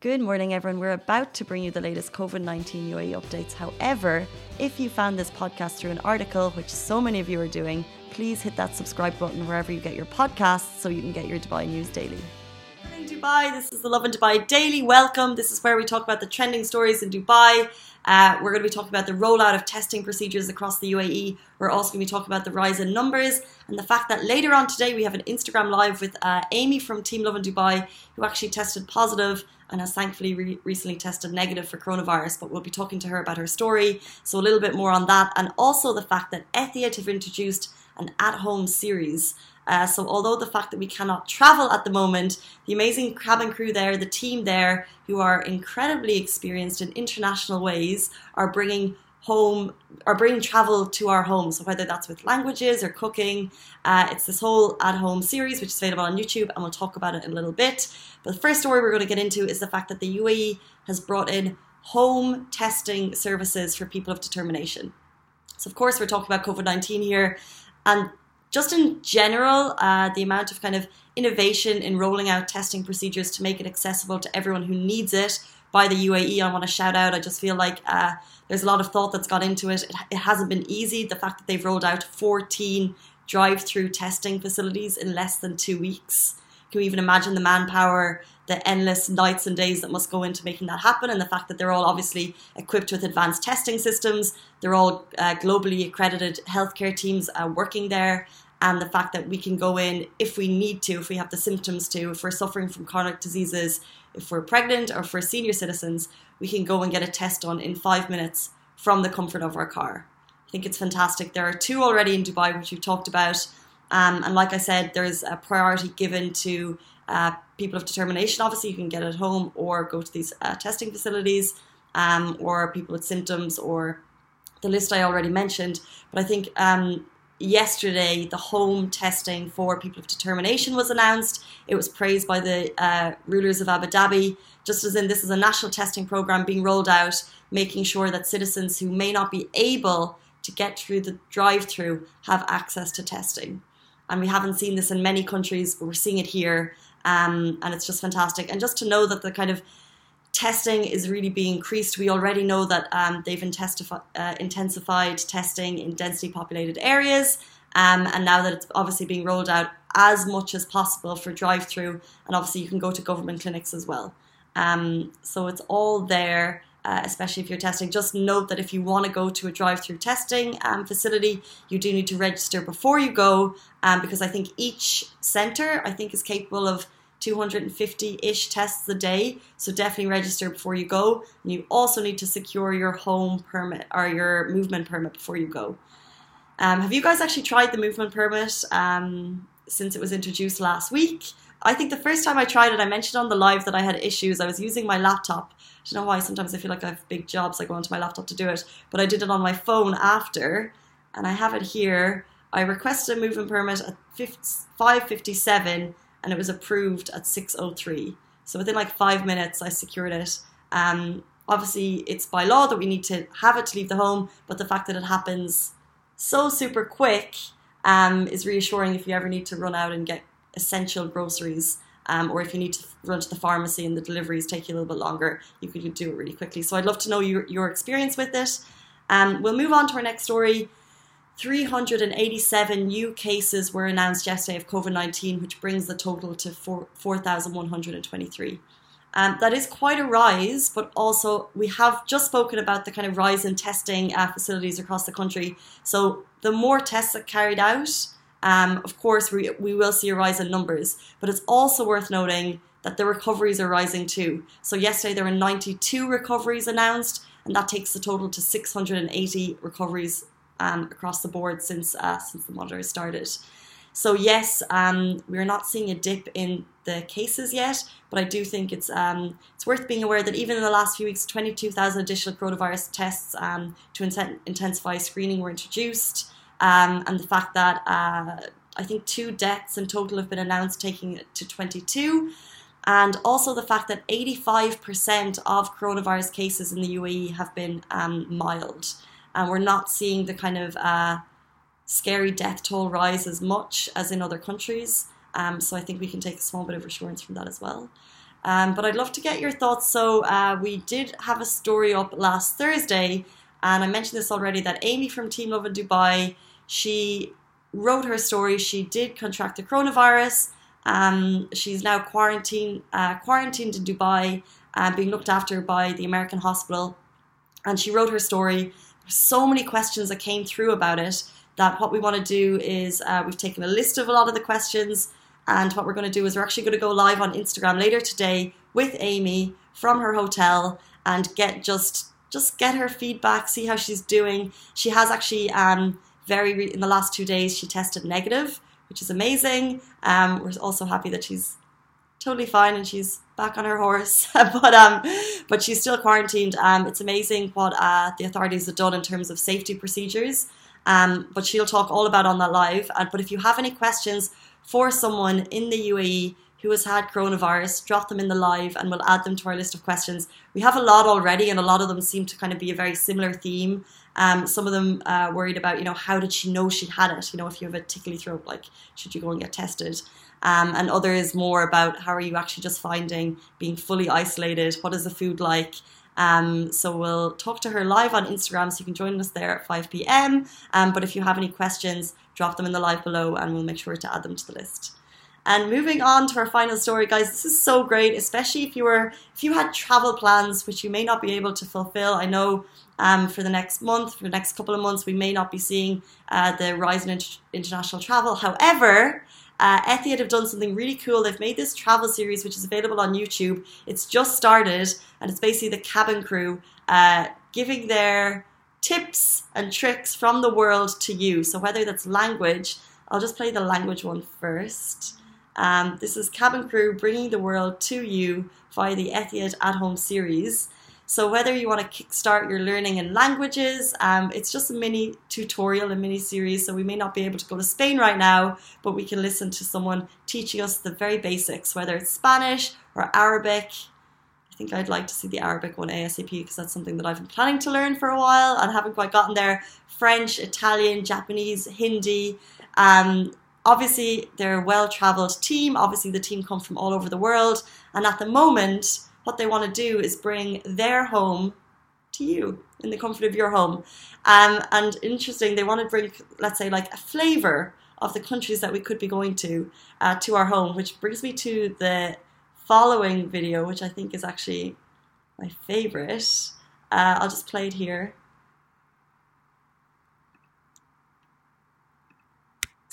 Good morning, everyone. We're about to bring you the latest COVID 19 UAE updates. However, if you found this podcast through an article, which so many of you are doing, please hit that subscribe button wherever you get your podcasts so you can get your Dubai news daily. Dubai. This is the Lovin Dubai Daily. Welcome. This is where we talk about the trending stories in Dubai. Uh, we're going to be talking about the rollout of testing procedures across the UAE. We're also going to be talking about the rise in numbers and the fact that later on today we have an Instagram live with uh, Amy from Team Lovin Dubai who actually tested positive and has thankfully re- recently tested negative for coronavirus. But we'll be talking to her about her story. So a little bit more on that, and also the fact that Etihad have introduced an at-home series. Uh, so although the fact that we cannot travel at the moment, the amazing cabin crew there, the team there, who are incredibly experienced in international ways, are bringing home or bringing travel to our homes. So whether that's with languages or cooking, uh, it's this whole at-home series which is available on YouTube, and we'll talk about it in a little bit. But the first story we're going to get into is the fact that the UAE has brought in home testing services for people of determination. So of course we're talking about COVID nineteen here, and just in general, uh, the amount of kind of innovation in rolling out testing procedures to make it accessible to everyone who needs it by the UAE. I want to shout out. I just feel like uh, there's a lot of thought that's gone into it. it. It hasn't been easy. The fact that they've rolled out 14 drive-through testing facilities in less than two weeks. Can we even imagine the manpower, the endless nights and days that must go into making that happen, and the fact that they're all obviously equipped with advanced testing systems. They're all uh, globally accredited healthcare teams uh, working there, and the fact that we can go in if we need to, if we have the symptoms to, if we're suffering from chronic diseases, if we're pregnant or for senior citizens, we can go and get a test done in five minutes from the comfort of our car. I think it's fantastic. There are two already in Dubai, which we've talked about. Um, and like I said, there's a priority given to uh, people of determination. Obviously, you can get at home or go to these uh, testing facilities, um, or people with symptoms, or the list I already mentioned. But I think um, yesterday the home testing for people of determination was announced. It was praised by the uh, rulers of Abu Dhabi, just as in this is a national testing program being rolled out, making sure that citizens who may not be able to get through the drive through have access to testing. And we haven't seen this in many countries, but we're seeing it here. Um, and it's just fantastic. And just to know that the kind of testing is really being increased. We already know that um, they've uh, intensified testing in densely populated areas, um, and now that it's obviously being rolled out as much as possible for drive through, and obviously you can go to government clinics as well. Um, so it's all there. Uh, especially if you're testing, just note that if you want to go to a drive-through testing um, facility, you do need to register before you go, um, because I think each center I think is capable of 250 ish tests a day. So definitely register before you go. And you also need to secure your home permit or your movement permit before you go. Um, have you guys actually tried the movement permit um, since it was introduced last week? I think the first time I tried it, I mentioned on the live that I had issues. I was using my laptop. I don't know why sometimes I feel like I have big jobs. I go onto my laptop to do it, but I did it on my phone after, and I have it here. I requested a movement permit at 5:57 and it was approved at 6.03. So within like five minutes, I secured it. Um, obviously, it's by law that we need to have it to leave the home, but the fact that it happens so super quick um, is reassuring if you ever need to run out and get essential groceries. Um, or if you need to run to the pharmacy and the deliveries take you a little bit longer, you could do it really quickly. So I'd love to know your, your experience with it. Um, we'll move on to our next story. 387 new cases were announced yesterday of COVID 19, which brings the total to 4,123. Um, that is quite a rise, but also we have just spoken about the kind of rise in testing uh, facilities across the country. So the more tests that carried out, um, of course, we, we will see a rise in numbers. But it's also worth noting that the recoveries are rising too. So yesterday there were 92 recoveries announced, and that takes the total to 680 recoveries um, across the board since uh, since the monitor started. So yes, um, we're not seeing a dip in the cases yet, but I do think it's um, it's worth being aware that even in the last few weeks, 22,000 additional coronavirus tests um, to in- intensify screening were introduced, um, and the fact that uh, I think two deaths in total have been announced, taking it to 22. And also the fact that 85% of coronavirus cases in the UAE have been um, mild and we're not seeing the kind of uh, scary death toll rise as much as in other countries. Um, so I think we can take a small bit of assurance from that as well. Um, but I'd love to get your thoughts. So uh, we did have a story up last Thursday, and I mentioned this already that Amy from Team Lovin Dubai, she wrote her story. She did contract the coronavirus. Um, she's now quarantined, uh, quarantined in Dubai, uh, being looked after by the American hospital. And she wrote her story. So many questions that came through about it that what we want to do is uh, we've taken a list of a lot of the questions. And what we're going to do is we're actually going to go live on Instagram later today with Amy from her hotel and get just just get her feedback, see how she's doing. She has actually um, very re- in the last two days she tested negative, which is amazing. Um, we're also happy that she's totally fine and she's back on her horse. but um, but she's still quarantined. Um, it's amazing what uh, the authorities have done in terms of safety procedures. Um, but she'll talk all about on that live. And but if you have any questions for someone in the UAE who has had coronavirus, drop them in the live and we'll add them to our list of questions. We have a lot already, and a lot of them seem to kind of be a very similar theme. Um, some of them uh, worried about, you know, how did she know she had it? You know, if you have a tickly throat, like, should you go and get tested? Um, and others more about how are you actually just finding being fully isolated? What is the food like? Um, so we'll talk to her live on Instagram, so you can join us there at 5 p.m. Um, but if you have any questions, drop them in the live below, and we'll make sure to add them to the list. And moving on to our final story, guys, this is so great, especially if you were if you had travel plans which you may not be able to fulfill. I know um, for the next month, for the next couple of months, we may not be seeing uh, the rise in inter- international travel. However, uh, Etihad have done something really cool. They've made this travel series, which is available on YouTube. It's just started, and it's basically the cabin crew uh, giving their tips and tricks from the world to you. So whether that's language, I'll just play the language one first. Um, this is Cabin Crew bringing the world to you via the Etihad at Home series. So whether you want to kickstart your learning in languages, um, it's just a mini tutorial, a mini series. So we may not be able to go to Spain right now, but we can listen to someone teaching us the very basics, whether it's Spanish or Arabic. I think I'd like to see the Arabic one ASAP because that's something that I've been planning to learn for a while and haven't quite gotten there. French, Italian, Japanese, Hindi. Um, obviously they're a well-traveled team. Obviously the team come from all over the world. And at the moment what they want to do is bring their home to you in the comfort of your home. Um, and interesting they want to bring let's say like a flavor of the countries that we could be going to uh, to our home which brings me to the following video which i think is actually my favorite. Uh, i'll just play it here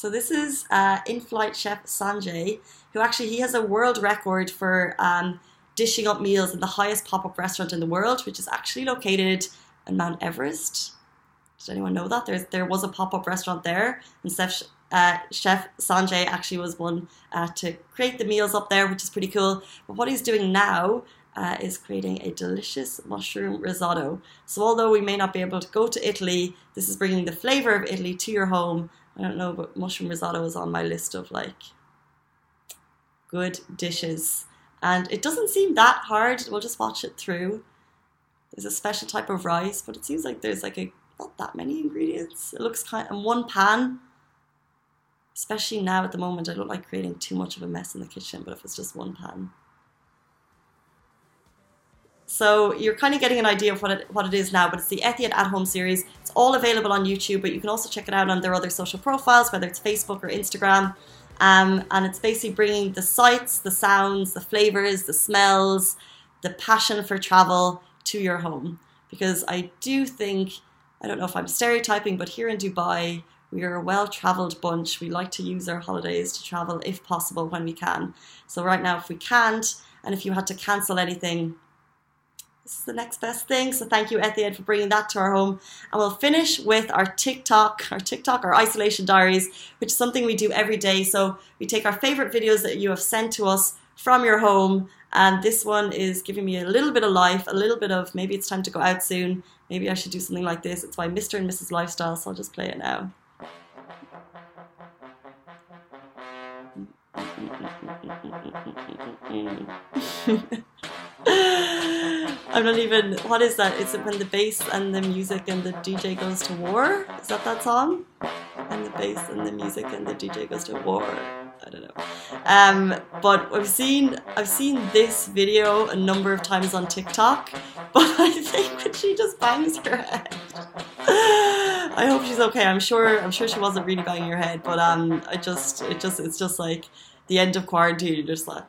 So this is uh, in-flight chef Sanjay, who actually he has a world record for um, dishing up meals in the highest pop-up restaurant in the world, which is actually located in Mount Everest. Does anyone know that? There's, there was a pop-up restaurant there, and Chef, uh, Chef Sanjay actually was one uh, to create the meals up there, which is pretty cool. But what he's doing now uh, is creating a delicious mushroom risotto. So although we may not be able to go to Italy, this is bringing the flavor of Italy to your home I don't know, but mushroom risotto is on my list of like good dishes. And it doesn't seem that hard. We'll just watch it through. There's a special type of rice, but it seems like there's like a not that many ingredients. It looks kind of in one pan. Especially now at the moment, I don't like creating too much of a mess in the kitchen, but if it's just one pan. So you're kind of getting an idea of what it, what it is now, but it's the Etihad at Home series. It's all available on YouTube, but you can also check it out on their other social profiles, whether it's Facebook or Instagram. Um, and it's basically bringing the sights, the sounds, the flavors, the smells, the passion for travel to your home. Because I do think, I don't know if I'm stereotyping, but here in Dubai, we are a well traveled bunch. We like to use our holidays to travel if possible when we can. So, right now, if we can't, and if you had to cancel anything, this is the next best thing. So thank you, Etihad, for bringing that to our home. And we'll finish with our TikTok, our TikTok, our isolation diaries, which is something we do every day. So we take our favorite videos that you have sent to us from your home. And this one is giving me a little bit of life, a little bit of maybe it's time to go out soon. Maybe I should do something like this. It's by Mr. and Mrs. Lifestyle. So I'll just play it now. I'm not even. What is that? Is it when the bass and the music and the DJ goes to war? Is that that song? And the bass and the music and the DJ goes to war. I don't know. Um, but I've seen I've seen this video a number of times on TikTok, but I think when she just bangs her head. I hope she's okay. I'm sure I'm sure she wasn't really banging her head, but um, I just it just it's just like the end of quarantine. You're just like.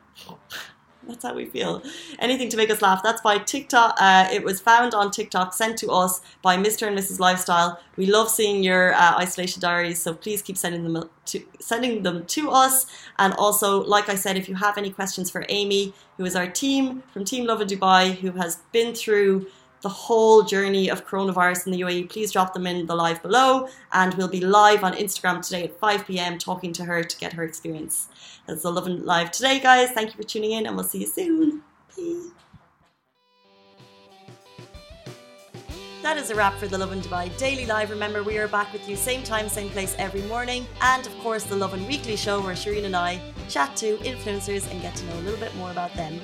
That's how we feel. Anything to make us laugh. That's by TikTok. Uh, it was found on TikTok, sent to us by Mr. and Mrs. Lifestyle. We love seeing your uh, isolation diaries, so please keep sending them to sending them to us. And also, like I said, if you have any questions for Amy, who is our team from Team Lovin Dubai, who has been through the whole journey of coronavirus in the UAE, please drop them in the live below. And we'll be live on Instagram today at 5 p.m. talking to her to get her experience. That's the Lovin Live today, guys. Thank you for tuning in, and we'll see you soon. Bye. That is a wrap for the Lovin Dubai Daily Live. Remember, we are back with you same time, same place every morning. And of course, the Lovin Weekly Show where Shireen and I chat to influencers and get to know a little bit more about them.